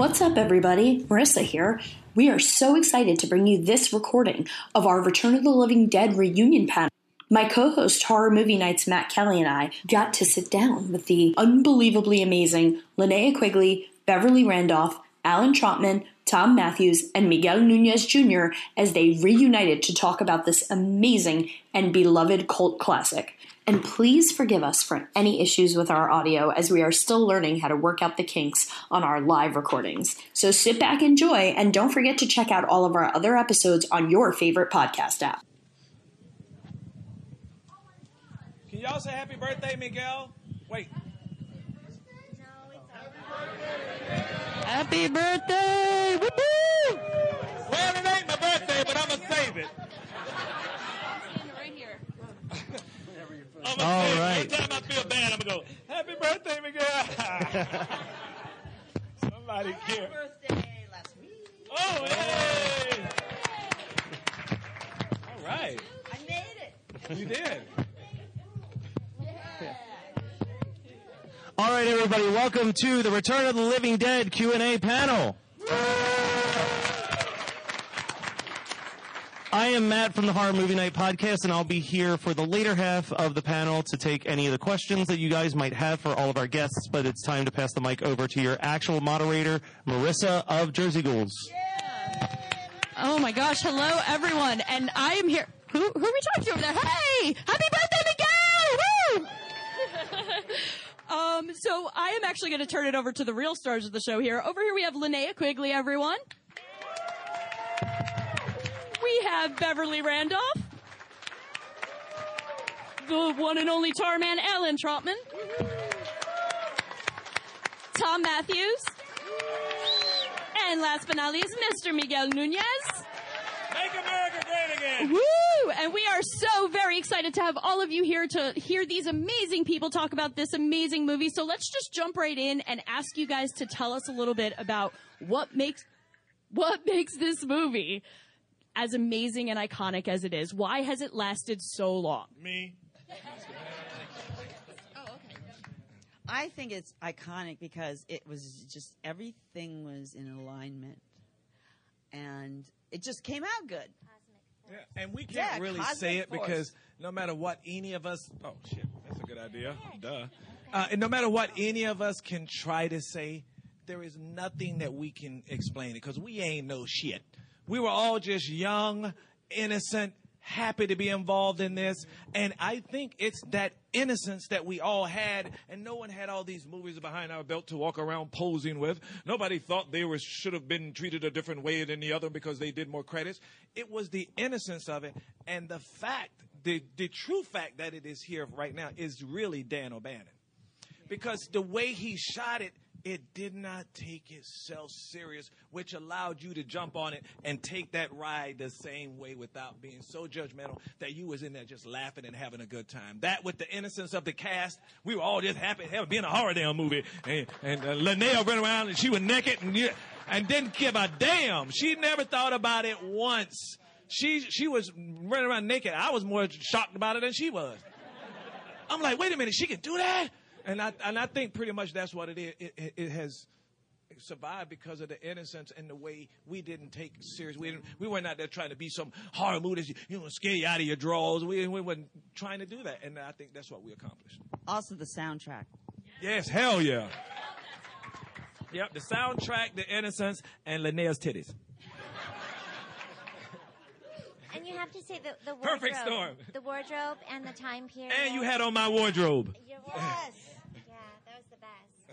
What's up, everybody? Marissa here. We are so excited to bring you this recording of our Return of the Living Dead reunion panel. My co host, Horror Movie Nights Matt Kelly, and I got to sit down with the unbelievably amazing Linnea Quigley, Beverly Randolph, Allan Trautman, Thom Mathews, and Miguel Nunez Jr. as they reunited to talk about this amazing and beloved cult classic. And please forgive us for any issues with our audio as we are still learning how to work out the kinks on our live recordings. So sit back, enjoy, and don't forget to check out all of our other episodes on your favorite podcast app. Can y'all say happy birthday, Miguel? Wait. Happy birthday! Woo-hoo! Well, it ain't my birthday, but I'm going to save it. I'm gonna All save it. right. Every time I feel bad, I'm going to go, happy birthday, Miguel. Somebody care. birthday last week. Oh, hey. All right. I made it. You did. All right, everybody, welcome to the Return of the Living Dead Q&A panel. I am Matt from the Horror Movie Night podcast, and I'll be here for the later half of the panel to take any of the questions that you guys might have for all of our guests. But it's time to pass the mic over to your actual moderator, Marissa of Jersey Ghouls. Oh my gosh, hello everyone, and I am here. Who, who are we talking to over there? Hey, happy birthday, Miguel! Woo! um, so I am actually going to turn it over to the real stars of the show here. Over here we have Linnea Quigley, everyone. We have Beverly Randolph. The one and only Tarman, Allan Trautman. Thom Mathews. And last but not least, Mr. Miguel Nunez. Make America great again. Woo! And we are so very excited to have all of you here to hear these amazing people talk about this amazing movie. So let's just jump right in and ask you guys to tell us a little bit about what makes what makes this movie as amazing and iconic as it is. Why has it lasted so long? Me. Oh, okay. I think it's iconic because it was just everything was in alignment, and it just came out good. Yeah, and we can't Yeah, really cosmic say it force. because no matter what any of us, oh shit, that's a good idea. Duh. Uh, and no matter what any of us can try to say, there is nothing that we can explain it because we ain't no shit. We were all just young, innocent, happy to be involved in this, and I think it's that innocence that we all had, and no one had all these movies behind our belt to walk around posing with. Nobody thought they were should have been treated a different way than the other because they did more credits. It was the innocence of it, and the fact, the the true fact that it is here right now is really Dan O'Bannon because the way he shot it, it did not take itself serious, which allowed you to jump on it and take that ride the same way without being so judgmental that you was in there just laughing and having a good time. That with the innocence of the cast, we were all just happy to being a horror damn movie. And, and uh, Linnea ran around and she was naked and, and didn't give a damn. She never thought about it once. She, she was running around naked. I was more shocked about it than she was. I'm like, wait a minute, she can do that? And I and I think pretty much that's what it is. It, it, it has survived because of the innocence and the way we didn't take it serious. We didn't, we weren't out there trying to be some horror movie, you know, scare you out of your drawers. We, we weren't trying to do that, and I think that's what we accomplished. Also, the soundtrack. Yes, hell yeah. Yep, the soundtrack, the innocence, and Linnea's titties. And you have to say the, the wardrobe. Perfect storm. The wardrobe and the time period. And you had on my wardrobe. Yes. yeah, that was the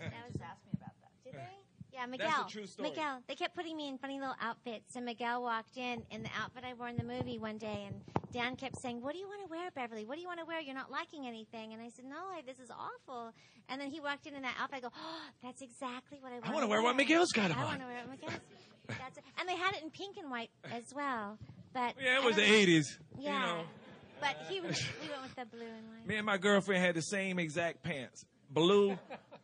best. That was asked me about that. Did they? Yeah, Miguel. That's a true story. Miguel. They kept putting me in funny little outfits, and Miguel walked in in the outfit I wore in the movie one day, and Dan kept saying, "What do you want to wear, Beverly? What do you want to wear? You're not liking anything." And I said, "No, I, this is awful." And then he walked in in that outfit. I go, "Oh, that's exactly what I want." I wanna wear what Miguel's got on. I on." want to wear what Miguel's. That's it. And they had it in pink and white as well, but Yeah, it was the don't- '80s. Yeah, You know, but he was. We went with the blue and white. me and my girlfriend had the same exact pants. Blue.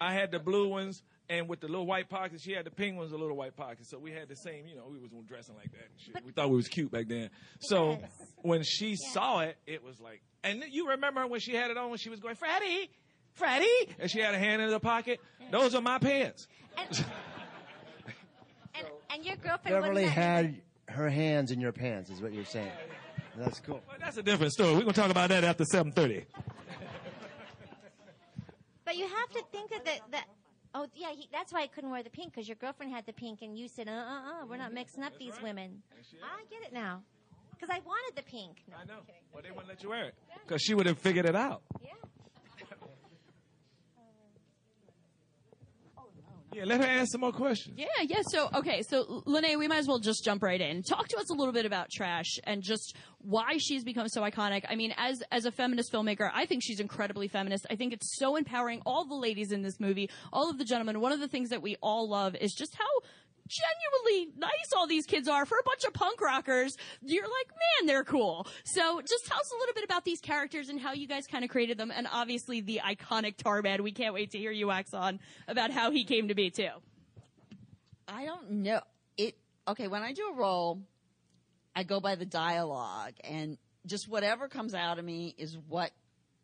I had the blue ones, and with the little white pockets, she had the pink ones, the little white pockets. So we had the same. You know, we was dressing like that. And shit. we thought we was cute back then. So Yes. when she saw it, it was like, and you remember when she had it on when she was going, Freddie, Freddie, and she had a hand in her pocket. Those are my pants. And, and, and your girlfriend wouldn't Beverly had her hands in your pants, is what you're saying. That's cool. But that's a different story. We're gonna talk about that after 7:30. But you have to think of that. That oh yeah, he, that's why I couldn't wear the pink because your girlfriend had the pink, and you said, uh uh uh, we're not mixing up these women. I get it now, because I wanted the pink. No, I know. Well, they wouldn't let you wear it because she would have figured it out. Yeah. Yeah, let her ask some more questions. Yeah, yeah. So, okay, so Lene, we might as well just jump right in. Talk to us a little bit about Trash and just why she's become so iconic. I mean, as as a feminist filmmaker, I think she's incredibly feminist. I think it's so empowering. All the ladies in this movie, all of the gentlemen. One of the things that we all love is just how genuinely nice all these kids are for a bunch of punk rockers. You're like, man, they're cool. So just tell us a little bit about these characters and how you guys kind of created them. And obviously the iconic Tarman. We can't wait to hear you wax on about how he came to be too. I don't know it. Okay, when I do a role, I go by the dialogue, and just whatever comes out of me is what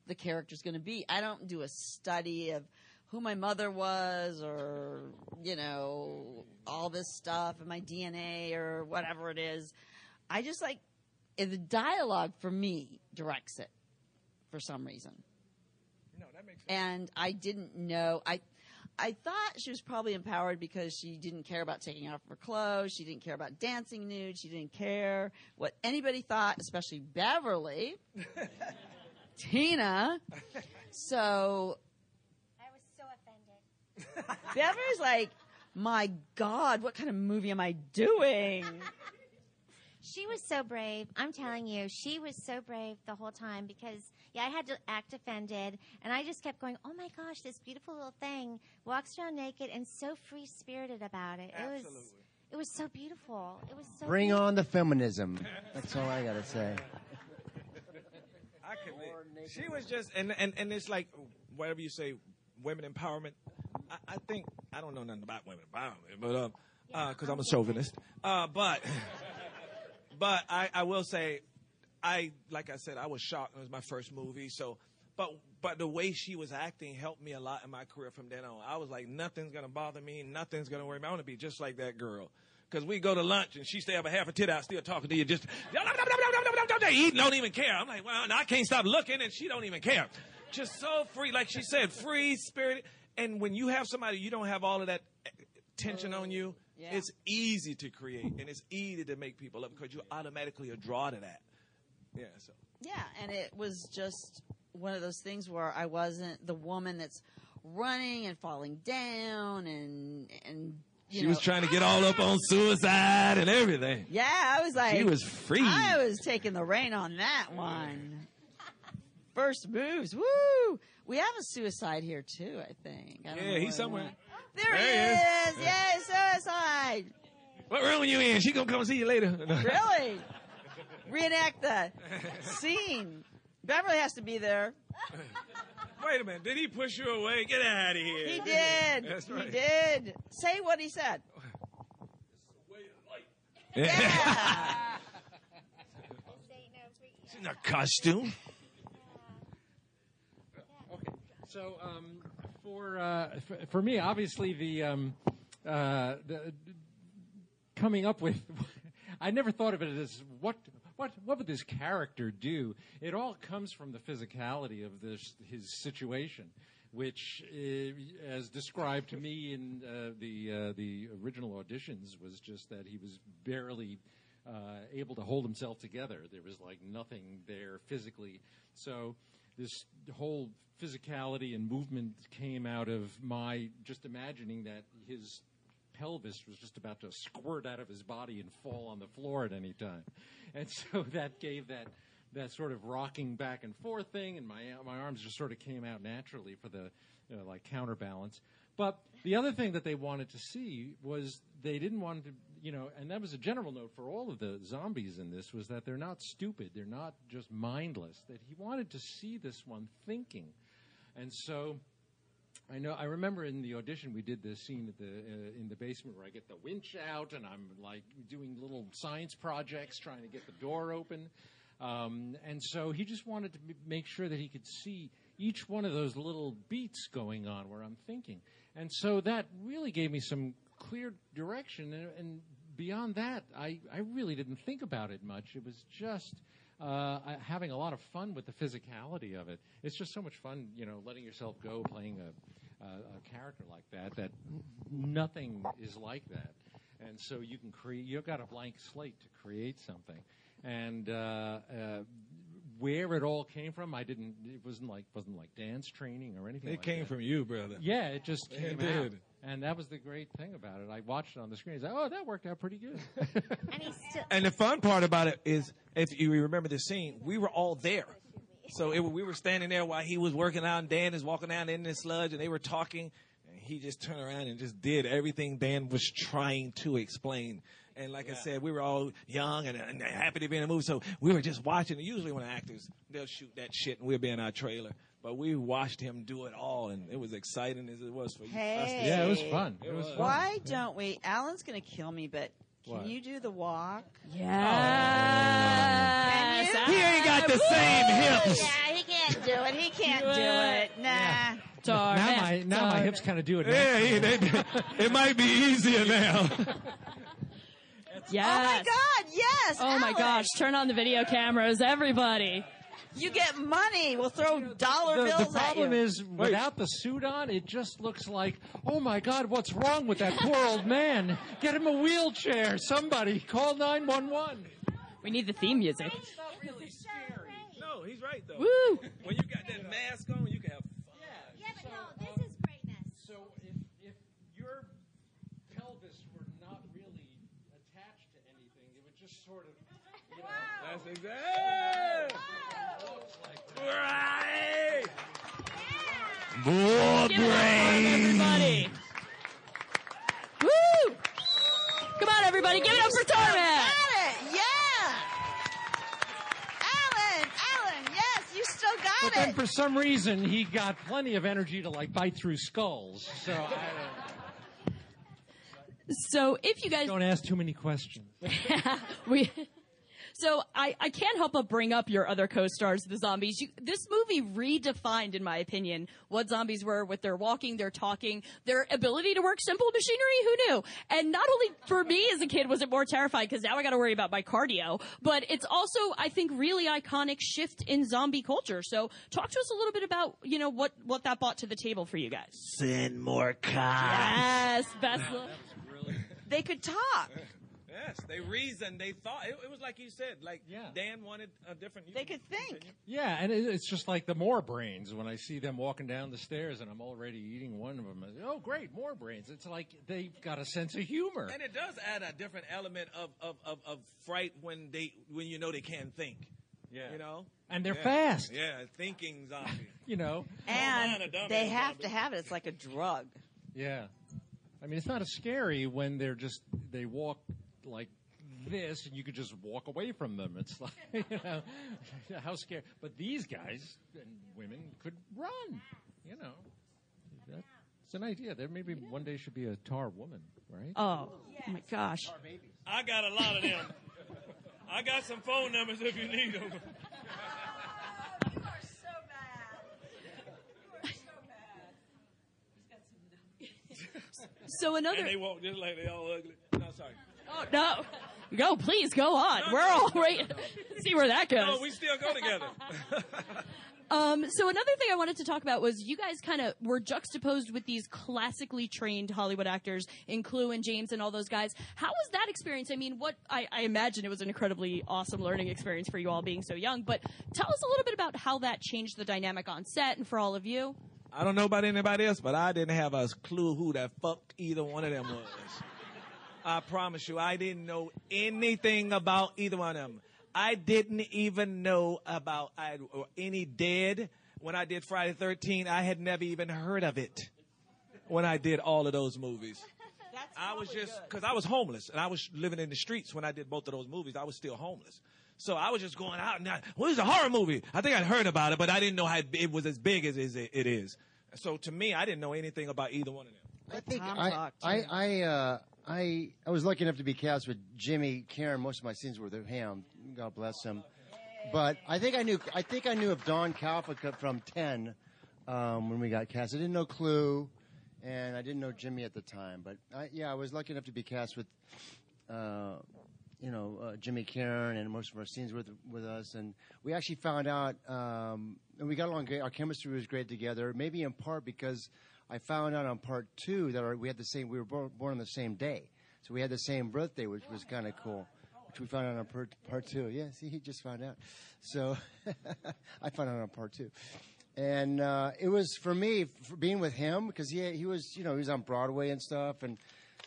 the character's going to be. I don't do a study of who my mother was, or you know, all this stuff, and my DNA, or whatever it is. I just like the dialogue for me directs it for some reason. No, that makes And I didn't know. I I thought she was probably empowered because she didn't care about taking off her clothes. She didn't care about dancing nude. She didn't care what anybody thought, especially Beverly, Tina. So so offended. Beverly's like, my God, what kind of movie am I doing? She was so brave. I'm telling you, she was so brave the whole time because, yeah, I had to act offended. And I just kept going, oh my gosh, this beautiful little thing walks around naked and so free spirited about it. It was, it was so beautiful. It was so Bring beautiful. on the feminism. That's all I gotta say. I commit. She was just, and, and, and it's like, whatever you say, women empowerment. I, I think, I don't know nothing about women but, um, uh, cause I'm a chauvinist. Uh, but, but I, I will say, I, like I said, I was shocked. It was my first movie. So, but, but the way she was acting helped me a lot in my career from then on. I was like, nothing's to bother me. Nothing's to worry me. I want to be just like that girl. Cause we go to lunch and she stay up a half a tit out still talking to you just, eating, don't even care. I'm like, well, I can't stop looking and she don't even care. Just so free, like she said, free spirited. And when you have somebody, you don't have all of that tension on mm. you. Yeah. It's easy to create and it's easy to make people up because you automatically are drawn to that. Yeah. So Yeah, and it was just one of those things where I wasn't the woman that's running and falling down and and she know, was trying to get all up on suicide and everything. Yeah, I was like She was free. I was taking the reign on that one. First moves, woo! We have a suicide here too, I think. I Yeah, he's somewhere. There, There he he is. Yay, suicide! What room are you in? She gonna come see you later. Really? Reenact the scene. Beverly has to be there. Wait a minute. Did he push you away? Get out of here. He did. That's right. He did. Say what he said. Yeah. She's in a costume. So um, for, uh, for for me, obviously the um, uh, the coming up with, I never thought of it as what what what would this character do? It all comes from the physicality of this his situation, which, uh, as described to me in uh, the uh, the original auditions, was just that he was barely. Uh, able to hold himself together. There was like nothing there physically. So this whole physicality and movement came out of my just imagining that his pelvis was just about to squirt out of his body and fall on the floor at any time. And so that gave that that sort of rocking back and forth thing and my my arms just sort of came out naturally for the you know, like counterbalance. But the other thing that they wanted to see was they didn't want to you know, and that was a general note for all of the zombies in this was that they're not stupid, they're not just mindless. That he wanted to see this one thinking, and so. I know. I remember in the audition we did this scene the uh, in the basement where I get the winch out and I'm like doing little science projects trying to get the door open, um, and so he just wanted to m- make sure that he could see each one of those little beats going on where I'm thinking, and so that really gave me some clear direction. And, and beyond that, I I really didn't think about it much. It was just uh, having a lot of fun with the physicality of it. It's just so much fun, you know, letting yourself go playing a, a, a character like that. That nothing is like that, and so you can create. You've got a blank slate to create something, and uh, uh, where it all came from, I didn't. It wasn't like wasn't like dance training or anything. It like came that. from you, brother. Yeah, it just It came did. Out. And that was the great thing about it. I watched it on the screen. I said, "Oh, that worked out pretty good." And he's still. And the fun part about it is, if you remember the scene, we were all there. So it, we were standing there while he was working out, and Dan is walking down in the sludge, and they were talking. And he just turned around and just did everything Dan was trying to explain. And like I said, we were all young and, and happy to be in the movie, so we were just watching. And usually, when actors they'll shoot that shit, and we'll be in our trailer. But we watched him do it all, and it was exciting as it was for you. us to Yeah, it was fun. It was fun. Why don't we? Alan's going to kill me, but can What? you do the walk? Yes. Can He ain't got the same hips. Yeah, he can't do it. He can't do it. Nah. Tar- now my now my hips kind of do it. Yeah, he, they, it might be easier now. Yes. Oh my God! Yes. Oh my Alan. gosh, turn on the video cameras, everybody. You get money. We'll throw dollar The, bills the problem at you. is, without the suit on, it just looks like, oh my God, what's wrong with that poor old man? Get him a wheelchair. Somebody call nine one one. We need the theme music. Really scary. No, he's right though. Woo! When you got that mask on, you can have fun. Yeah, but no, this is greatness. So if if your pelvis were not really attached to anything, it would just sort of, you know, That's exactly. Right. More Give it up for everybody. Woo! Come on, everybody, give it up for Tarman. Got it. Yeah. Alan, Alan, yes, you still got But then it. for some reason, he got plenty of energy to like bite through skulls. So I So if you guys don't, don't ask too many questions. we so I, I can't help but bring up your other co-stars, the zombies. You, this movie redefined, in my opinion, what zombies were with their walking, their talking, their ability to work simple machinery. Who knew? And not only for me as a kid was it more terrifying because now I got to worry about my cardio, but it's also I think really iconic shift in zombie culture. So talk to us a little bit about you know what what that brought to the table for you guys. Send more cops. Yes, best. They could talk. Yes, they reasoned. They thought. It, it was like you said. Like Dan wanted a different. They could think. Yeah, and it, it's just like the more brains when I see them walking down the stairs and I'm already eating one of them. Say, oh, great, more brains. It's like they've got a sense of humor. And it does add a different element of, of, of, of fright when they when you know they can't think. Yeah. You know. And they're Yeah. fast. Yeah, thinking zombie. You know? And a dummy they have zombie. to have it. It's like a drug. Yeah. I mean, it's not as scary when they're just, they walk like this and you could just walk away from them. It's like, you know, how scary. But these guys and women could run, you know. That, it's an idea. There maybe one day should be a tar woman, right? Oh, oh my gosh. I got a lot of them. I got some phone numbers if you need them. Oh, you are so bad. So another. And they walk just like they all ugly. No, sorry. Oh, no. Go, please, go on. We're all right. See where that goes. No, we still go together. Um, so another thing I wanted to talk about was you guys kind of were juxtaposed with these classically trained Hollywood actors in Clu and James and all those guys. How was that experience? I mean, what I, I imagine it was an incredibly awesome learning experience for you all being so young. But tell us a little bit about how that changed the dynamic on set and for all of you. I don't know about anybody else, but I didn't have a clue who that fuck either one of them was. I promise you, I didn't know anything about either one of them. I didn't even know about I, or any dead. When I did Friday 13, I had never even heard of it when I did all of those movies. I was just because I was homeless and I was living in the streets when I did both of those movies. I was still homeless, so I was just going out and I, what is a horror movie? I think I'd heard about it, but I didn't know how it was as big as it it is. So to me, I didn't know anything about either one of them. I think I, I, I, uh, I, I was lucky enough to be cast with Jimmy Karen. Most of my scenes were with him. God bless him. But I think I knew. I think I knew of Don Calfa from Ten um, when we got cast. I didn't know Clu, and I didn't know Jimmy at the time. But I, yeah, I was lucky enough to be cast with, uh, you know, uh, Jimmy Karen, and most of our scenes with with us. And we actually found out, um, and we got along great. Our chemistry was great together. Maybe in part because I found out on part two that our, we had the same. We were born, born on the same day, so we had the same birthday, which was kind of cool. Which we found out on part, part two. Yeah, see, he just found out. So I found out on part two, and uh, it was for me for being with him because he he was you know he was on Broadway and stuff, and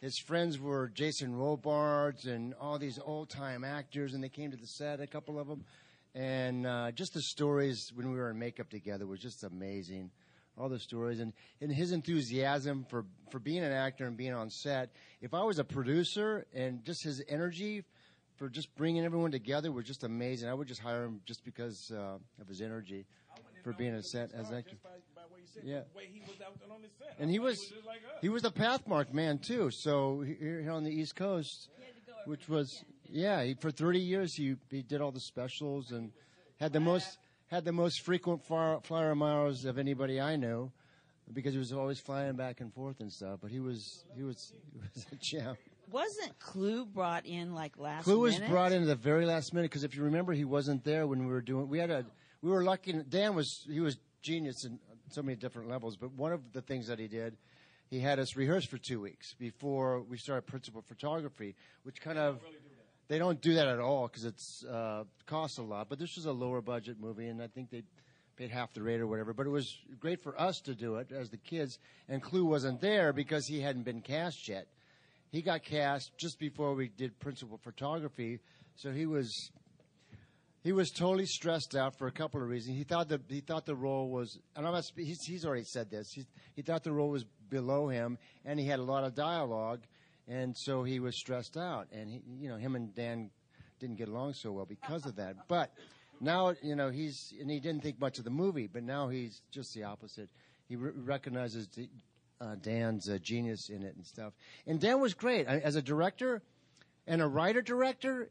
his friends were Jason Robards and all these old time actors, and they came to the set, a couple of them, and uh, just the stories when we were in makeup together was just amazing all the stories and, and his enthusiasm for, for being an actor and being on set. If I was a producer and just his energy for just bringing everyone together was just amazing. I would just hire him just because uh, of his energy for being a set as an actor. Yeah. And he was he was the Pathmark man too. So here, here on the East Coast, which was yeah, he, for 30 years he he did all the specials and had the most had the most frequent far, flyer miles of anybody I know because he was always flying back and forth and stuff. But he was he was he was a champ. Wasn't Clu brought in like last Clu was brought in at the very last minute because if you remember, he wasn't there when we were doing. We had a we were lucky. Dan was he was genius in so many different levels. But one of the things that he did, he had us rehearse for two weeks before we started principal photography, which kind of they don't do that at all because it's uh, costs a lot. But this was a lower budget movie, and I think they paid half the rate or whatever. But it was great for us to do it as the kids. And Clu wasn't there because he hadn't been cast yet. He got cast just before we did principal photography, so he was he was totally stressed out for a couple of reasons. He thought that he thought the role was, and I'm not, he's, he's already said this. He, he thought the role was below him, and he had a lot of dialogue, and so he was stressed out. And he, you know, him and Dan didn't get along so well because of that. But now, you know, he's and he didn't think much of the movie, but now he's just the opposite. He re- recognizes the, uh, Dan's uh, genius in it and stuff. And Dan was great I, as a director and a writer director.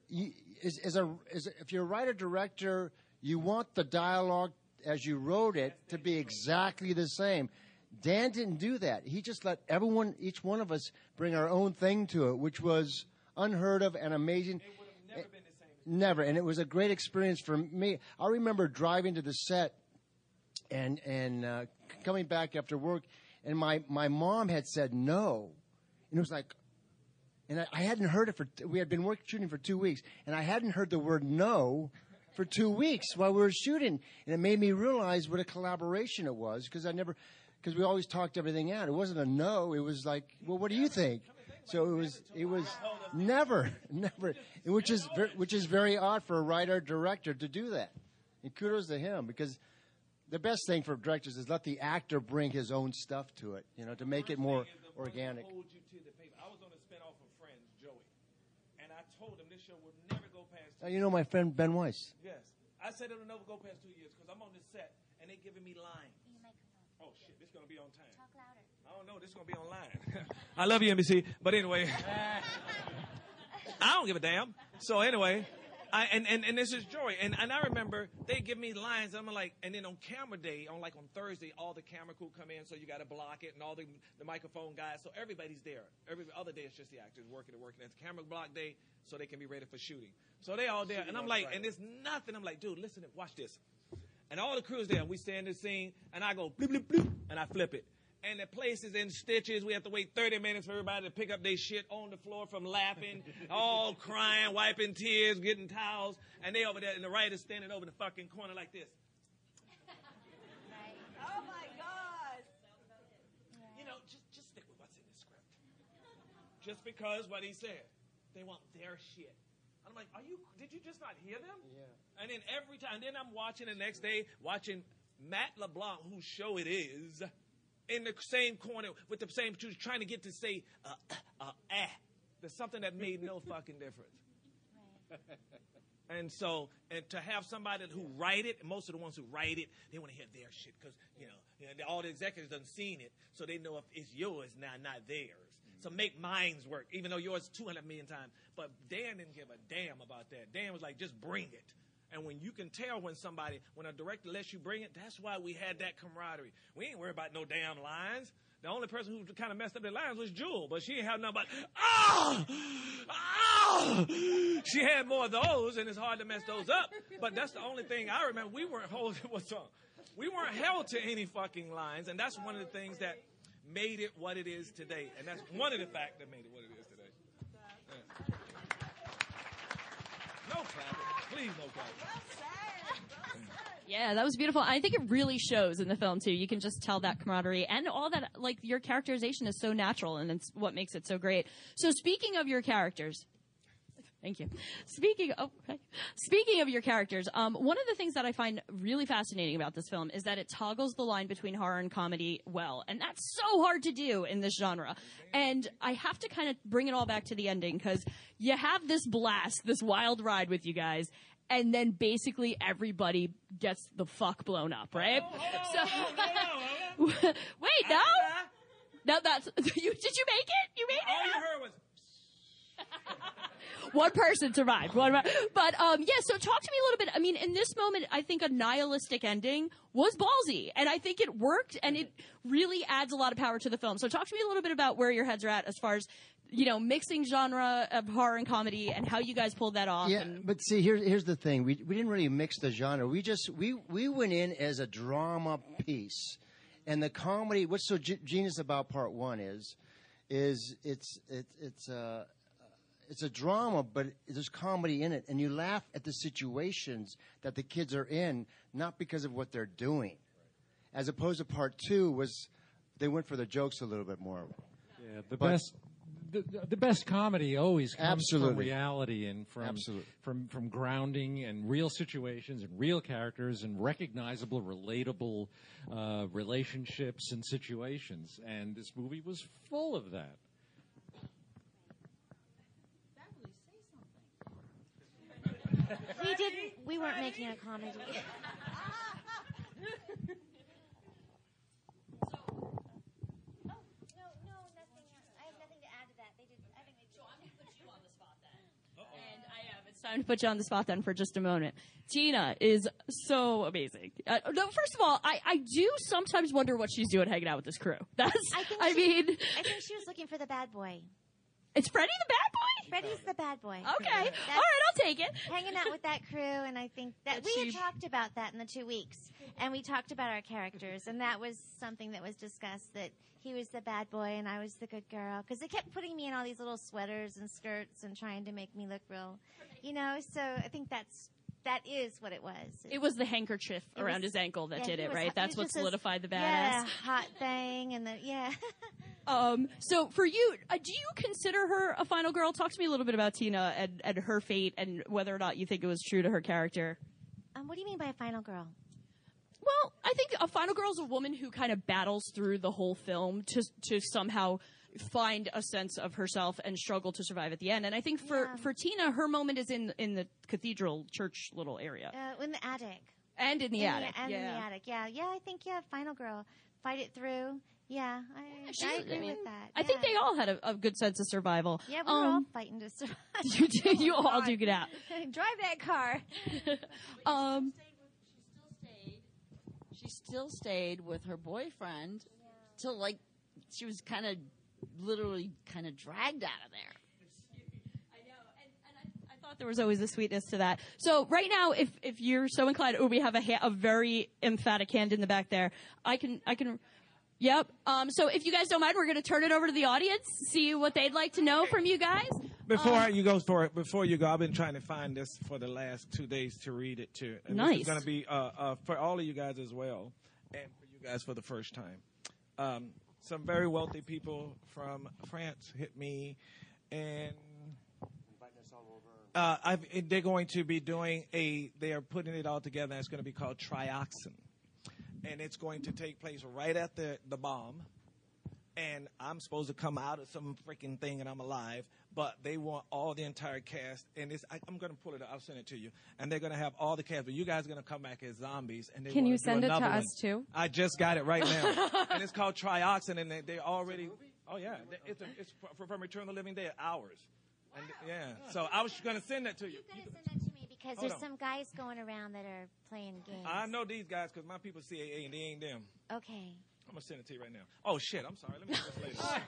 Is, is a is, if you're a writer director, you want the dialogue as you wrote it to be exactly the same. Dan didn't do that. He just let everyone, each one of us, bring our own thing to it, which was unheard of and amazing. Never, been the same. Never, and it was a great experience for me. I remember driving to the set and and uh, coming back after work, and my my mom had said no, and it was like, and I, I hadn't heard it for. We had been work shooting for two weeks, and I hadn't heard the word no for two weeks while we were shooting, and it made me realize what a collaboration it was because I never, because we always talked everything out. It wasn't a no. It was like, well, what do you think? So it was, it was never, never, which is, which is very odd for a writer director to do that. And kudos to him because the best thing for directors is let the actor bring his own stuff to it, you know, to make it more organic. Hold you to the paper. I was on a spinoff of Friends, Joey, and I told him this show would never go past. You know my friend Ben Weiss. Yes, I said it'll never go past two years because I'm on this set and they're giving me lines. Shit, this gonna be on time. Talk louder. I don't know, this is gonna be online. I love you, NBC, but anyway, I don't give a damn. So anyway. I, and, and, and this is joy. And, and I remember they give me lines. I'm like, and then on camera day, on like on Thursday, all the camera crew come in, so you got to block it, and all the, the microphone guys. So everybody's there. Every other day, it's just the actors working and working. It's camera block day, so they can be ready for shooting. So they all there. And I'm like, and there's nothing. I'm like, dude, listen, watch this. And all the crew's there, and we stand in the scene, and I go, bloop, bloop, bloop, and I flip it. And the place is in stitches. We have to wait 30 minutes for everybody to pick up their shit on the floor from laughing, all crying, wiping tears, getting towels. And they over there, and the writer's standing over the fucking corner like this. Oh my God! You know, just, just stick with what's in the script. Just because what he said. They want their shit. I'm like, are you, did you just not hear them? Yeah. And then every time, and then I'm watching the next day, watching Matt LeBlanc, whose show it is, in the same corner with the same shoes, trying to get to say, uh, uh, eh. There's something that made no fucking difference. And so, and to have somebody who write it, most of the ones who write it, they want to hear their shit because you know, you know, all the executives done seen it, so they know if it's yours now, not theirs. So make minds work, even though yours 200 million times. But Dan didn't give a damn about that. Dan was like, just bring it. And when you can tell when somebody, when a director lets you bring it, that's why we had that camaraderie. We ain't worried about no damn lines. The only person who kind of messed up the lines was Jewel, but she ain't have nothing but, ah! Ah! She had more of those, and it's hard to mess those up. But that's the only thing I remember. We weren't holding, what's wrong? We weren't held to any fucking lines, and that's one of the things that made it what it is today. And that's one of the facts that made it what it is today. Yeah. No clapping. Please, no clapping. Yeah, that was beautiful. I think it really shows in the film too. You can just tell that camaraderie and all that. Like your characterization is so natural, and it's what makes it so great. So speaking of your characters. Thank you. Speaking of, okay. speaking of your characters, um, one of the things that I find really fascinating about this film is that it toggles the line between horror and comedy well, and that's so hard to do in this genre. And I have to kind of bring it all back to the ending because you have this blast, this wild ride with you guys, and then basically everybody gets the fuck blown up, right? so, wait, no, no, that's you. Did you make it? You made it. All you heard was. One person survived. One, but um, yeah. So talk to me a little bit. I mean, in this moment, I think a nihilistic ending was ballsy, and I think it worked, and it really adds a lot of power to the film. So talk to me a little bit about where your heads are at as far as you know mixing genre of horror and comedy, and how you guys pulled that off. Yeah, and, but see, here's here's the thing. We we didn't really mix the genre. We just we we went in as a drama piece, and the comedy. What's so ge- genius about part one is, is it's it's it's uh it's a drama, but there's comedy in it, and you laugh at the situations that the kids are in, not because of what they're doing. As opposed to part two was, they went for the jokes a little bit more. Yeah, the But- best. The, the best comedy always comes from reality and from Absolutely. from from grounding and real situations and real characters and recognizable, relatable uh, relationships and situations. And this movie was full of that. We didn't. We weren't making a comedy. And I am. Gonna put you on the spot then. Oh it's time to put you on the spot then for just a moment. Tina is so amazing. Uh, no, first of all, I, I do sometimes wonder what she's doing hanging out with this crew. That's, I think. I she, mean, I think she was looking for the bad boy. it's Freddie the bad boy? Freddie's the bad boy. Okay. All right, I'll take it. Hanging out with that crew, and I think that That we had talked about that in the two weeks, and we talked about our characters, and that was something that was discussed that he was the bad boy and I was the good girl because they kept putting me in all these little sweaters and skirts and trying to make me look real, you know. So I think that's that is what it was. It was the handkerchief It around was- his ankle that yeah, did it, right? hot- That's what this- solidified the badass. Yeah, hot thing, and the yeah. Um, so for you, uh, do you consider her a final girl? Talk to me a little bit about Tina and, and her fate and whether or not you think it was true to her character. um, what do you mean by a final girl? Well, I think a final girl is a woman who kind of battles through the whole film to to somehow find a sense of herself and struggle to survive at the end. And I think for Yeah. for Tina, her moment is in in the cathedral church little area Uh, in the attic. and in the In attic. and yeah. in the attic. Yeah, yeah. I think yeah, final girl, fight it through. Yeah, I, She- I I agree mean, with that. I think they all had a, a good sense of survival. Yeah, we were all Um, fighting to survive. you do, you all do get out. Drive that car. Um, She still stayed with her boyfriend till like she was kind of literally kind of dragged out of there. I know. And and I I thought there was always a sweetness to that. So right now, if if you're so inclined, oh, we have a ha- a very emphatic hand in the back there. I can I can. Yep. Um, so if you guys don't mind, we're going to turn it over to the audience, see what they'd like to know from you guys. Before Um, you go for it, before you go, I've been trying to find this for the last two days to read it to. And Nice. is going to be uh, uh, for all of you guys as well, and for you guys for the first time. Um, some very wealthy people from France hit me, and uh, I've, they're going to be doing a. They are putting it all together. and It's going to be called Trioxin, and it's going to take place right after the bomb. and I'm supposed to come out of some freaking thing and I'm alive, but they want all the entire cast, and it's, I, I'm going to pull it up. I'll send it to you, and they're going to have all the cast, but you guys are going to come back as zombies, and they Can wanna you send it to another us one. too? I just got it right now, and it's called Trioxin, and they, they already. Oh yeah, They- it's a, it's fr- from Return of the Living Dead hours, and yeah. So I was going to send that to you. You gotta send that to me because Hold there's on. some guys going around that are playing games. I know these guys because my people CAA and they ain't them. Okay. I'm gonna send it to you right now. Oh shit! I'm sorry. Let me do this later.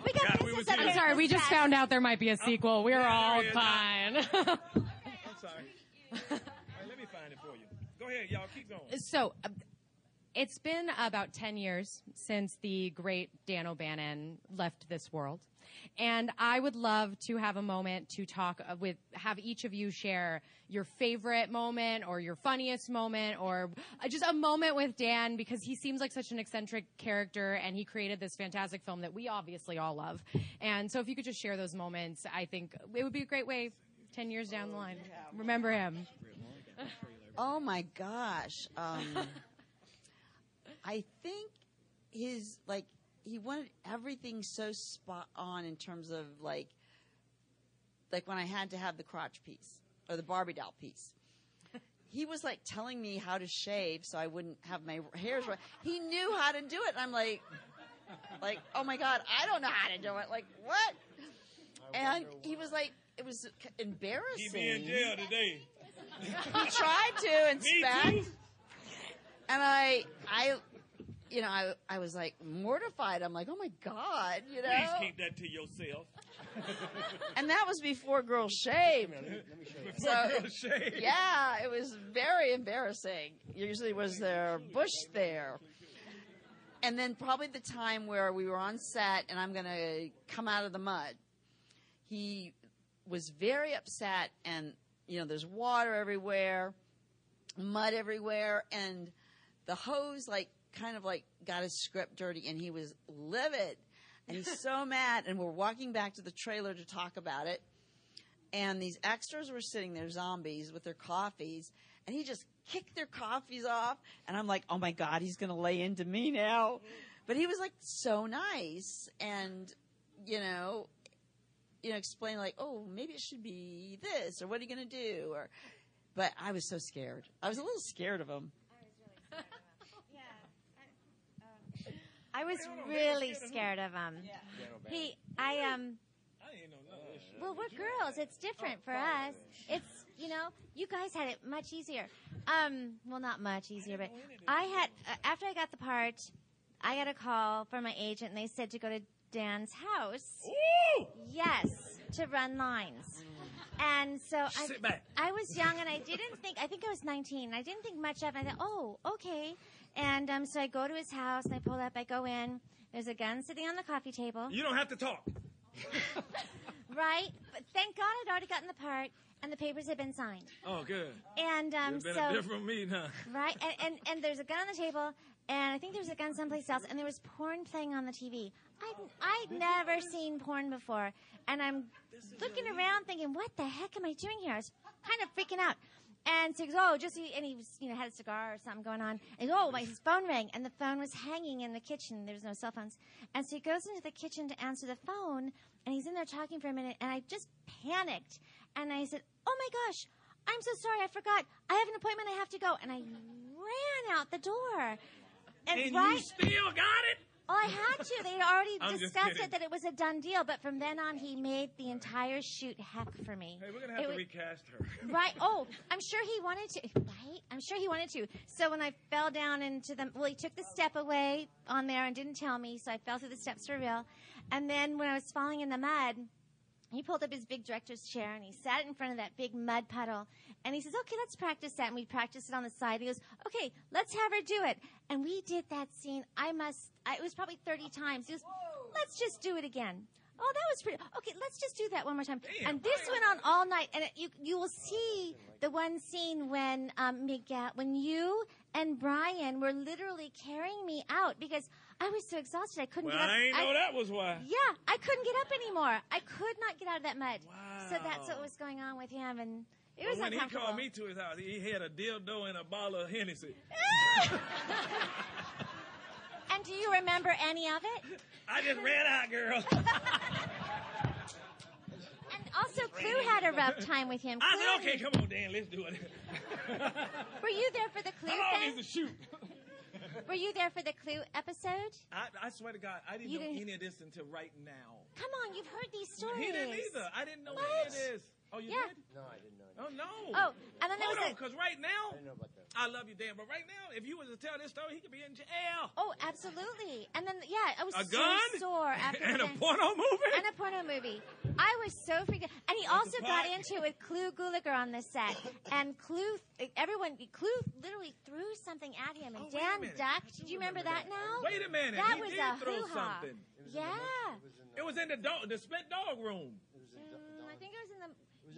We got God, we was I'm here. sorry, we just found out there might be a sequel. We're yeah, all there is. fine. I'm sorry. All right, let me find it for you. Go ahead, y'all. Keep going. so, uh, it's been about 10 years since the great Dan O'Bannon left this world. And I would love to have a moment to talk uh, with, have each of you share your favorite moment or your funniest moment or uh, just a moment with Dan because he seems like such an eccentric character and he created this fantastic film that we obviously all love. And so if you could just share those moments, I think it would be a great way 10 years down the line. Remember him. Oh my gosh. Um, I think his like he wanted everything so spot on in terms of like like when I had to have the crotch piece or the Barbie doll piece. He was like telling me how to shave so I wouldn't have my hairs right. He knew how to do it. And I'm like, like, oh my god, I don't know how to do it. Like what? And he was like, it was embarrassing. He be in jail today. he tried to inspect. And I, I, you know, I, I was like mortified. I'm like, oh my god, you know. Please keep that to yourself. And that was before girls shaved. Before girls shaved. Yeah, it was very embarrassing. Usually was there bush there. And then probably the time where we were on set and I'm going to come out of the mud. He was very upset and you know there's water everywhere, mud everywhere and the hose like kind of like got his script dirty and he was livid. And he's so mad and we're walking back to the trailer to talk about it. And these extras were sitting there zombies with their coffees and he just kicked their coffees off. And i'm like oh my god he's going to lay into me now. Mm-hmm. But he was like so nice. And you know you know explain like oh maybe it should be this or what are you going to do? Or but i was so scared. I was a little scared of him I was really scared of him. He, I um. I didn't know Well, we're girls. It's different for us. It's you know, you guys had it much easier. Um, well, not much easier, but I had uh, after I got the part, I got a call from my agent, and they said to go to Dan's house. Yes, to run lines. And so I, I was young, and I didn't think. I think I was 19. I didn't think much of it. I thought, oh, okay. And um, so I go to his house, and I pull up. I go in. There's a gun sitting on the coffee table. You don't have to talk. Right? But thank God I'd already gotten the part, and the papers had been signed. Oh, good. And um, been so a different me now. right, and, and and there's a gun on the table, and I think there was a gun someplace else, and there was porn playing on the TV. I'd I'd never seen porn before, and I'm looking around thinking, what the heck am I doing here? I was kind of freaking out. And so he goes, oh, just and he was, you know, had a cigar or something going on. And he goes, oh, my his phone rang, and the phone was hanging in the kitchen. There was no cell phones, and so he goes into the kitchen to answer the phone, and he's in there talking for a minute, and I just panicked, and I said, oh my gosh, I'm so sorry, I forgot. I have an appointment, I have to go, and I ran out the door. And, And right, you still got it? Well, I had to. They had already I'm just discussed kidding. it that it was a done deal, but from then on, he made the entire shoot heck for me. Hey, we're gonna have It to was- recast her. Right. Oh, I'm sure he wanted to. Right. I'm sure he wanted to. So when I fell down into the, well, he took the step away on there and didn't tell me, so I fell through the steps for real. And then when I was falling in the mud, he pulled up his big director's chair and he sat in front of that big mud puddle. And he says, okay, let's practice that. And we practiced it on the side. He goes, okay, let's have her do it. And we did that scene. I must, I, it was probably 30 times. He goes, let's just do it again. Oh, that was pretty. Okay, let's just do that one more time. and this went on all night. And it, you, you will see the one scene when, um, Miguel, when you and Brian were literally carrying me out because I was so exhausted. I couldn't Well, get up. I ain't know that was why. Yeah, I couldn't get up anymore. I could not get out of that mud. Wow. So that's what was going on with him, and it was But when he called me to his house, he had a dildo and a bottle of Hennessy. and do you remember any of it? I just ran out, girl. And also, Clu had a rough time with him. I said, okay, come on, Dan, let's do it. Were you there for the Clu How long thing? is the shoot? Were you there for the Clu episode? I, I swear to God, I didn't You know didn't- any of this until right now. Come on, you've heard these stories. He didn't either. I didn't know What? any of this. Oh, you Yeah. did? No, I didn't know. Oh no. Oh, and then there Hold was on, a- because right now, I didn't know about that. I love you, Dan, but right now, if you was to tell this story, he could be in jail. Oh, absolutely. And then, yeah, I was A so gun? sore after And the a porno movie? And a porno movie. I was so freaked out. And he also got into it with Clu Gulager on the set. And Clu, everyone, Clu literally threw something at him. And Oh, Dan ducked. Do you remember that now? Wait a minute. That he was did a throw hoo-ha. something. Yeah. It was in the dog, the split dog room. Mm, I think it was in the.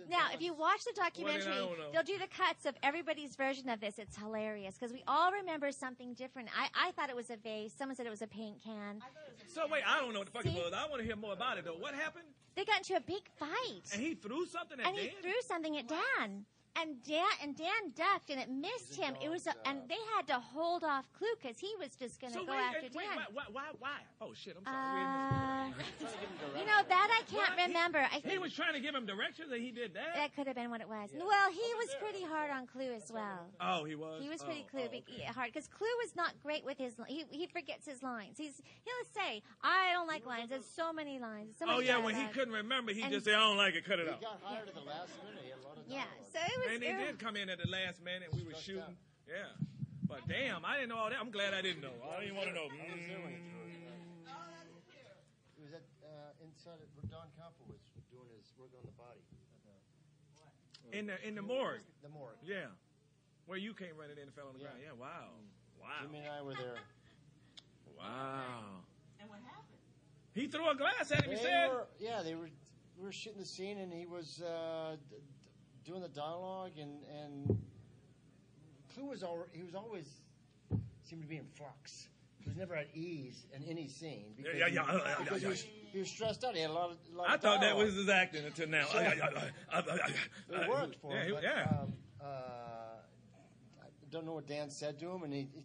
Now, if you watch the documentary, Well, then I don't know. they'll do the cuts of everybody's version of this. It's hilarious because we all remember something different. I, I thought it was a vase. Someone said it was a paint can. So wait, I don't know what the fuck it was. I want to hear more about it though. What happened? They got into a big fight. And he threw something at Dan. and Dan. he threw something at Dan. And Dan and Dan ducked, and it missed him. It was, a, and they had to hold off Clu because he was just going to so go wait, after wait, wait, Dan. why, why, why? Oh shit! I'm sorry. Uh, you know that I can't What? He- remember. I he was trying to give him directions, and he did that. that could have been what it was. Well, he was pretty hard on Clu as well. Oh, he was. He was pretty Oh, Clu oh, okay. hard because Clu was not great with his. He he forgets his lines. He's he'll say, "I don't like lines." There's so many lines. So Oh much yeah, when he couldn't remember, he And- just said, "I don't like it, cut it He got hired at the last minute. He had a lot of Yeah, so it was. And they did come in at the last minute. We were shooting. Yeah. But damn, I didn't know all that. I'm glad I didn't know. I didn't want to know. He was at uh, inside it where Don Campo was doing his work on the body. In the in the morgue. The morgue. Yeah. Where you came running in and fell on the ground. Yeah. Wow. Wow. Jimmy and I were there. Wow. And what happened? He threw a glass at him. He said. were, yeah, they were. We were shooting the scene, and he was uh, d- d- doing the dialogue, and and Clu was al- he was always seemed to be in flux. He was never at ease in any scene. because yeah, yeah, yeah, yeah, because he, was, he was stressed out. He had a lot of. a lot I of thought that was his acting until now. So- It worked for yeah, him. but, yeah. Um, uh, I don't know what Dan said to him, and he, he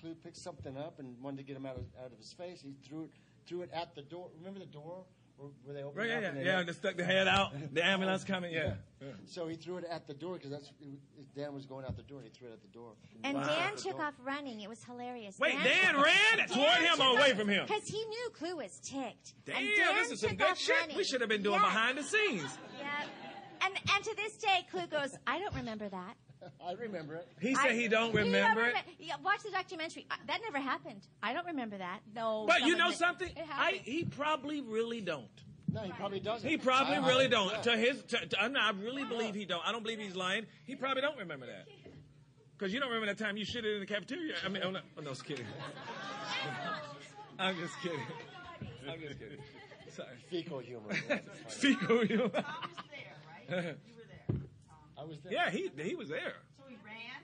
Clu picked something up and wanted to get him out of out of his face. He threw it threw it at the door. Remember the door where, where they opened Right, yeah, up yeah, they yeah. And they stuck the head out. The ambulance coming. Yeah. yeah. So he threw it at the door because that's Dan was going out the door, and he threw it at the door. And Wow. Dan took door. off running. It was hilarious. Wait, Dan ran toward him or away from him? Because he knew Clu was ticked. Damn, and Dan this is some good shit. running. We should have been doing Yes. behind the scenes. Yeah. And and to this day, Clu goes, I don't remember that. I remember it. He said I- he don't You remember it. remember- Yeah, watch the documentary. Uh, That never happened. I don't remember that. No. But you know something? It I happened. he probably really don't. No, he probably doesn't. He probably I- I- really don't. yeah. To his, to, to, I'm not, I really believe he don't. I don't believe he's lying. He probably don't remember that. Because you don't remember that time you shit in the cafeteria. I mean, I'm not, I'm just kidding. I'm just kidding. I'm just kidding. Sorry. Fecal humor. Fecal humor. I was there. Yeah, he he was there. So he ran?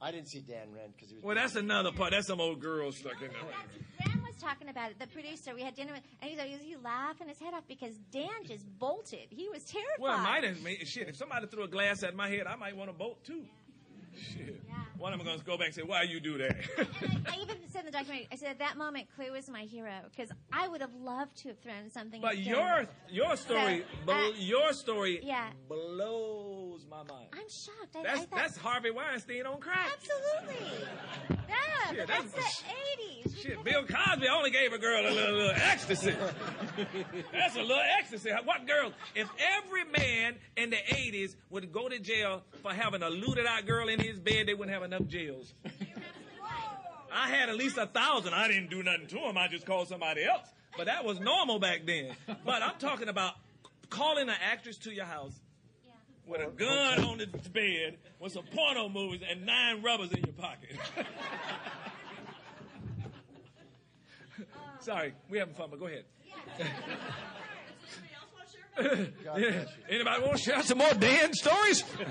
I didn't see Dan Ren because he was. Well, that's another part. That's some old girl stuck in there. Dan was talking about it. The producer, we had dinner with, and he's, he's, he's laughing his head off because Dan just bolted. He was terrified. Well, it might have made shit. If somebody threw a glass at my head, I might want to bolt too. Shit. One of them gonna go back and say, "Why you do that?" I even said in the documentary, I said at that moment, Clu was my hero because I would have loved to have thrown something. but at Dan. your your story, So, blo- uh, your story, yeah. blows my mind. I'm shocked. I, That's I thought, that's Harvey Weinstein on crack. absolutely. Yeah, Shit, that's- that's, the '80s. Shit, Bill Cosby only gave a girl a little, little ecstasy. That's a little ecstasy. What girl? If every man in the 80s would go to jail for having a looted out girl in his bed, they wouldn't have enough jails. I had at least a thousand. I didn't do nothing to him. I just called somebody else. But that was normal back then. But I'm talking about calling an actress to your house with a gun on the bed with some porno movies and nine rubbers in your pocket. Sorry, we having fun, but go ahead. yeah. Anybody want to share some more Dan stories?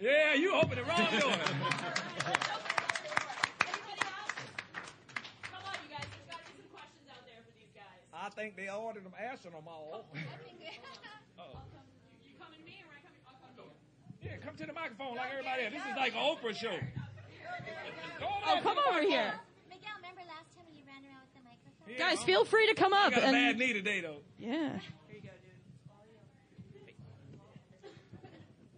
yeah, you open the wrong door. I think they ordered them answering them all. Oh. Yeah, come to the microphone like everybody else. This is like an Oprah show. Oh, come over here. Miguel, remember last time when you ran around with the microphone? Guys, feel free to come I up. got a and- bad knee today, though. Yeah.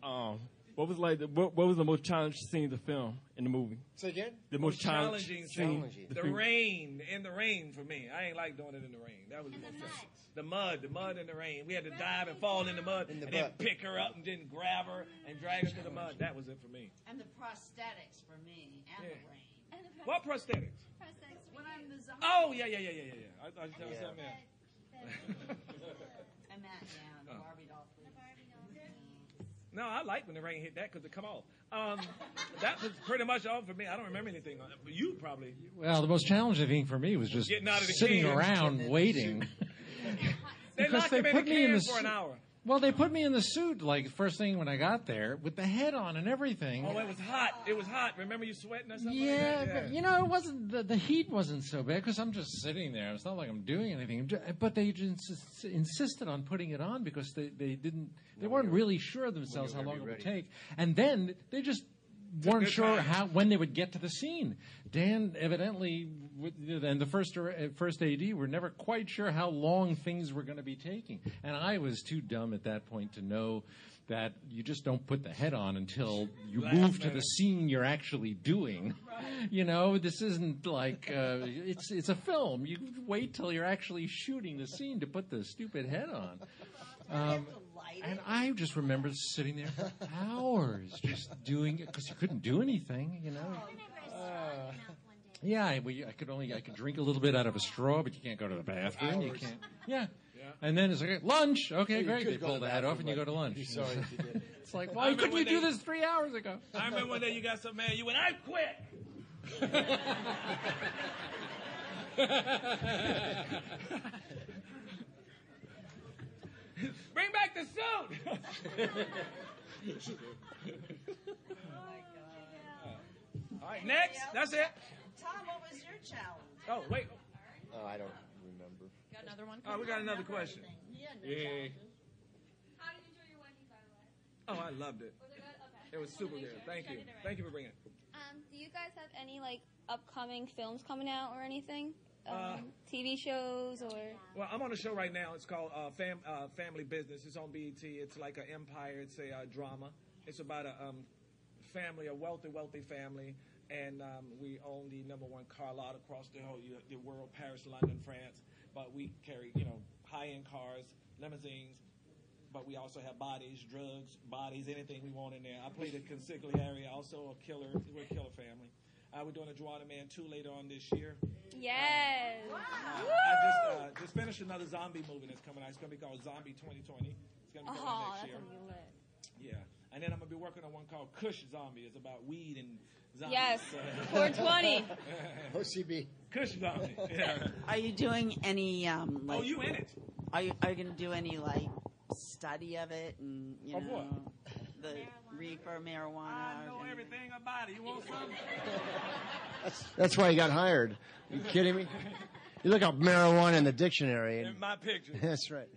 Um, what was like? The, what, what was the most challenging scene to film in the movie? Say again. The most, challenging, challenging scene. scene. to The rain, in the rain for me. I ain't like doing it in the rain. That was the most challenging. The mud, the mud in the rain. We had to dive and fall in the mud and then pick her up and then grab her and drag her to the mud. That was it for me. And the prosthetics for me and the rain. What prosthetics? When I'm the zombie. Oh yeah, yeah, yeah, yeah, yeah. yeah. I thought you were something else. And that, yeah, the Oh. Barbie doll. No, I like when the rain hit that because it come off. Um, that was pretty much all for me. I don't remember anything. on it, But you probably. Well, the most challenging thing for me was just Getting out of the sitting can. around waiting. They Because locked they him in put the me in can the for an hour. Well, they put me in the suit like first thing when I got there with the head on and everything. Oh, it was hot. It was hot. Remember you sweating or something? Yeah, like that? but you know, it wasn't the, the heat wasn't so bad because I'm just sitting there. It's not like I'm doing anything. But they just ins- insisted on putting it on because they, they didn't they weren't really sure of themselves how long it would take, and then they just weren't sure time. how when they would get to the scene. Dan evidently and the first uh, first AD we were never quite sure how long things were going to be taking, and I was too dumb at that point to know. That you just don't put the head on until you Last move to the scene you're actually doing. You know, this isn't like uh, it's it's a film. You wait till you're actually shooting the scene to put the stupid head on. Um, and I just remember sitting there for hours just doing it because you couldn't do anything. You know. Yeah, I, we, I could only I could drink a little bit out of a straw, but you can't go to the bathroom. You Hours. can't. Yeah. Yeah. And then it's like lunch. Okay, You great. could They go pull to the hat head off, and you go to lunch. be sorry if you did. It's like, I why remember couldn't you when do they- this three hours ago? I remember one day you got so mad you went, I quit. Bring back the suit. Oh, All right, next. That's it. Thom, what was your challenge? Oh, wait. Oh, I don't remember. Got another one? Oh, we got another question. Yeah, no Yeah. challenges. Oh, I loved it. It was super good. Thank you. Thank you for bringing it. Um, do you guys have any like upcoming films coming out or anything? Um, Uh, TV shows or Well, I'm on a show right now. It's called uh, Fam- uh, Family Business. It's on BET. It's like an empire. It's a uh, drama. It's about a um, family, a wealthy, wealthy family, and um, we own the number one car lot across the whole the world: Paris, London, France. But we carry, you know, high-end cars, limousines. But we also have bodies, drugs, bodies, anything we want in there. I play the consigliere, also a killer. We're a killer family. Uh, we're doing a Juwanna Mann 2 later on this year. yes? Uh, I just uh, just finished another zombie movie that's coming out. It's going to be called Zombie 2020. It's going to be coming Oh, next year. gonna be lit. Yeah, and then I'm going to be working on one called Kush Zombie. It's about weed and zombies. Yes, So- 420. OCB. Kush Zombie. Yeah. Are you doing any? Um, like, Oh, you in it? Are you are you going to do any like study of it and you Of know what? the reefer marijuana? I know anything? everything about it. You want some? That's, that's why you got hired. you kidding me? You look up marijuana in the dictionary. And, In my picture. that's right.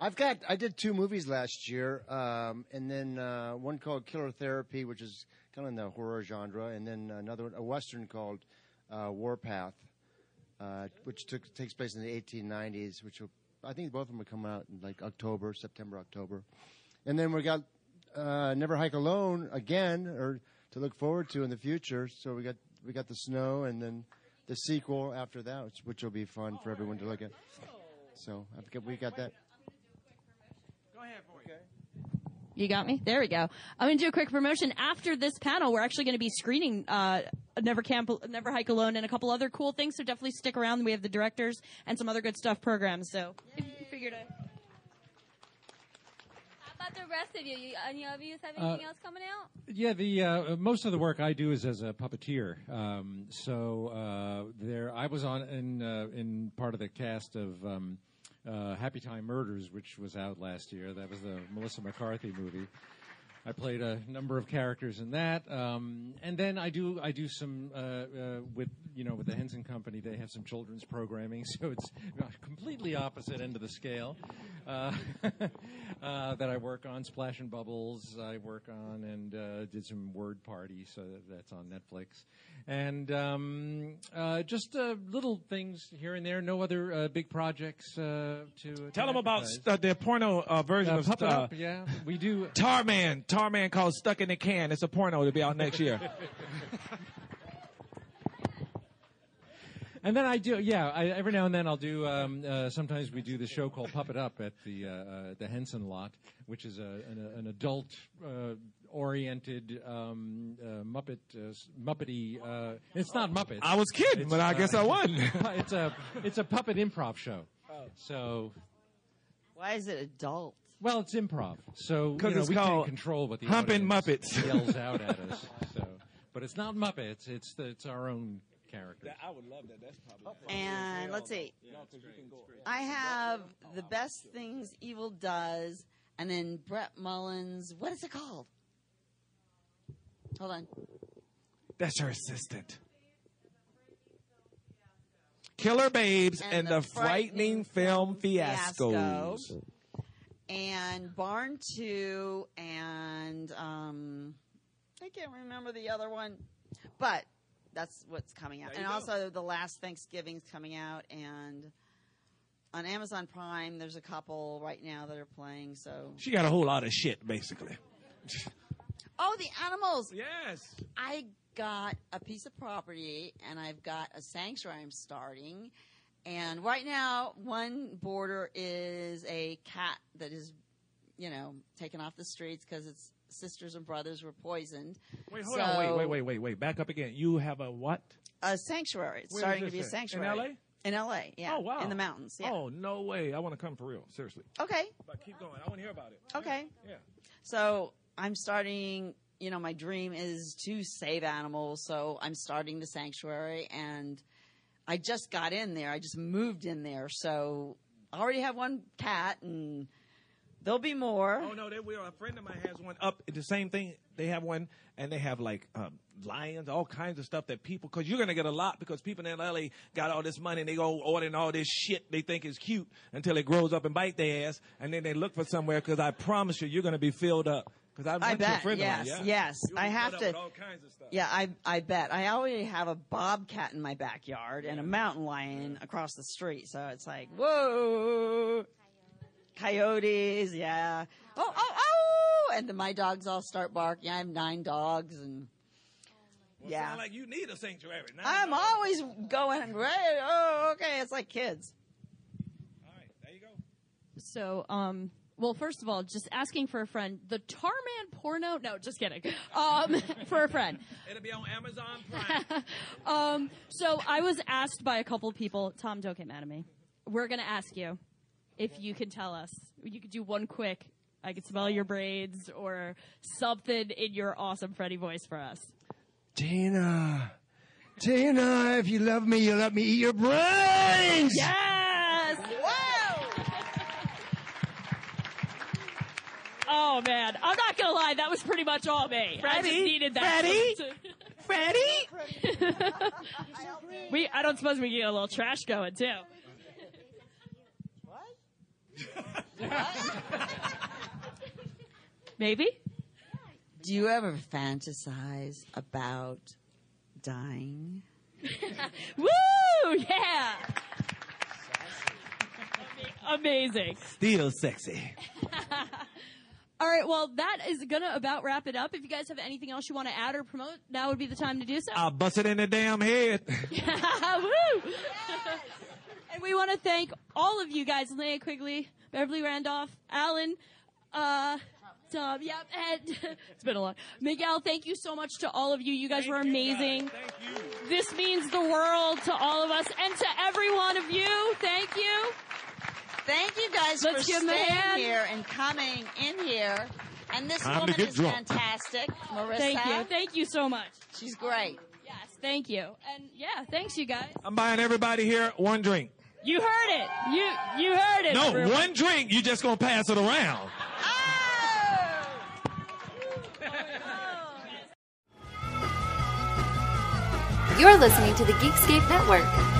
I've got. I did two movies last year, um, and then uh, one called Killer Therapy, which is kind of in the horror genre, and then another one, a western called uh, Warpath, uh, which took takes place in the 1890s. Which will, I think both of them will come out in like October, September, October, and then we got uh, Never Hike Alone again, or to look forward to in the future. So we got we got the snow, and then the sequel after that, which, which will be fun for everyone to look at. So I've got, we got that. Go ahead for it. You got me? There we go. I'm going to do a quick promotion. After this panel, we're actually going to be screening uh, Never Camp, Never Hike Alone and a couple other cool things, so definitely stick around. We have the directors and some other good stuff programs, so if you figure to... How about the rest of you? you any of you have Uh, anything else coming out? Yeah, the uh, most of the work I do is as a puppeteer. Um, so uh, there, I was on in uh, in part of the cast of um, uh, Uh, Happy Time Murders, which was out last year. That was the Melissa McCarthy movie. I played a number of characters in that, um, and then I do I do some uh, uh, with you know with the Henson Company. They have some children's programming, so it's completely opposite end of the scale. uh, uh, that I work on. Splash and Bubbles, I work on, and uh, did some Word Party, so that's on Netflix. And um, uh, just uh, little things here and there. No other uh, big projects uh, to Tell them about advertise. uh, the porno uh, version of Pup It uh, Up, yeah, we do. Tarman. Tarman called Stuck in the Can. It's a porno to be out next year. And then I do, yeah. I, every now and then I'll do. Um, uh, sometimes we do the show called Puppet Up at the uh, uh, the Henson Lot, which is a, an, an adult uh, oriented um, uh, Muppet uh, Muppety. Uh, it's not Muppets. I was kidding, It's, but I guess I wasn't. it's a it's a puppet improv show. Oh. So Why is it adult? Well, it's improv. So 'Cause you know, it's we called can't control what the Humpin' audience Muppets. yells out at us. So, but it's not Muppets. It's the, it's our own character. I would love that. That's probably. And let's see. I have the best things evil does, and then Brett Mullins. What is it called? Hold on. That's her assistant. Killer Babes and, the, frightening, film fiascos. Fiasco. And Barn Two, and um, I can't remember the other one, but that's what's coming out. There And go. also, the last Thanksgiving's coming out, and on Amazon Prime, there's a couple right now that are playing. So, She got a whole lot of shit, basically. oh, the animals! Yes. I got a piece of property, and I've got a sanctuary I'm starting. And right now, one border is a cat that is, you know, taken off the streets because its sisters and brothers were poisoned. Wait, hold on. Wait, wait, wait, wait, wait. Back up again. You have a what? A sanctuary. It's Where starting to be a at? In sanctuary. LA? In LA, yeah. Oh, wow. In the mountains, yeah. Oh, no way. I want to come for real. Seriously. Okay. But keep going. I want to hear about it. Okay. Yeah. So I'm starting, you know, my dream is to save animals. So I'm starting the sanctuary and I just got in there. I just moved in there. So I already have one cat and there'll be more. Oh no, they will. A friend of mine has one up. The same thing. They have one, and they have like um, lions, all kinds of stuff that people. Because you're gonna get a lot because people in LA got all this money and they go ordering all this shit they think is cute until it grows up and bite their ass, and then they look for somewhere. Because I promise you, you're gonna be filled up. Because I I went to bet. friend Yes. Yeah. yes. You'll I have to. all kinds of stuff. Yeah, I I bet. I already have a bobcat in my backyard and a mountain lion across the street. So it's like, whoa, coyotes, yeah. Oh, oh, oh! And then my dogs all start barking. I have nine dogs, and Well, yeah. sound like you need a sanctuary. Now I'm always going right. Oh, okay. It's like kids. All right. There you go. So, um, well, first of all, just asking for a friend. The Tarman porno? No, just kidding. Um, for a friend. It'll be on Amazon Prime. Um, so I was asked by a couple of people. Thom, don't get mad at me. We're gonna ask you if you can tell us. You could do one quick. I could smell your braids or something in your awesome Freddy voice for us. Tina, Tina, if you love me, you let me eat your brains. Yes! Wow! Oh man, I'm not gonna lie, that was pretty much all me. I just needed that. Freddy? Freddy? we, I don't suppose we get a little trash going too. What? Maybe. Do you ever fantasize about dying? Woo! Yeah. Amazing. Still sexy. All right, well, that is gonna about wrap it up. If you guys have anything else you want to add or promote, now would be the time to do so. I'll bust it in the damn head. yeah, Woo! and we want to thank all of you guys, Linnea Quigley, Beverly Randolph, Allan, uh, Thom, yep, and it's been a lot. Miguel, thank you so much to all of you. You guys were amazing. Thank you. This means the world to all of us and to every one of you. Thank you. Thank you guys Let's for give 'em a staying here and coming in here. And this Time to woman get is drunk. fantastic, Marissa. Thank you. Thank you so much. She's great. Yes, thank you. And yeah, thanks you guys. I'm buying everybody here one drink. You heard it. You you heard it. No, everyone. one drink. You just gonna pass it around. Oh! You're listening to the Geekscape Network.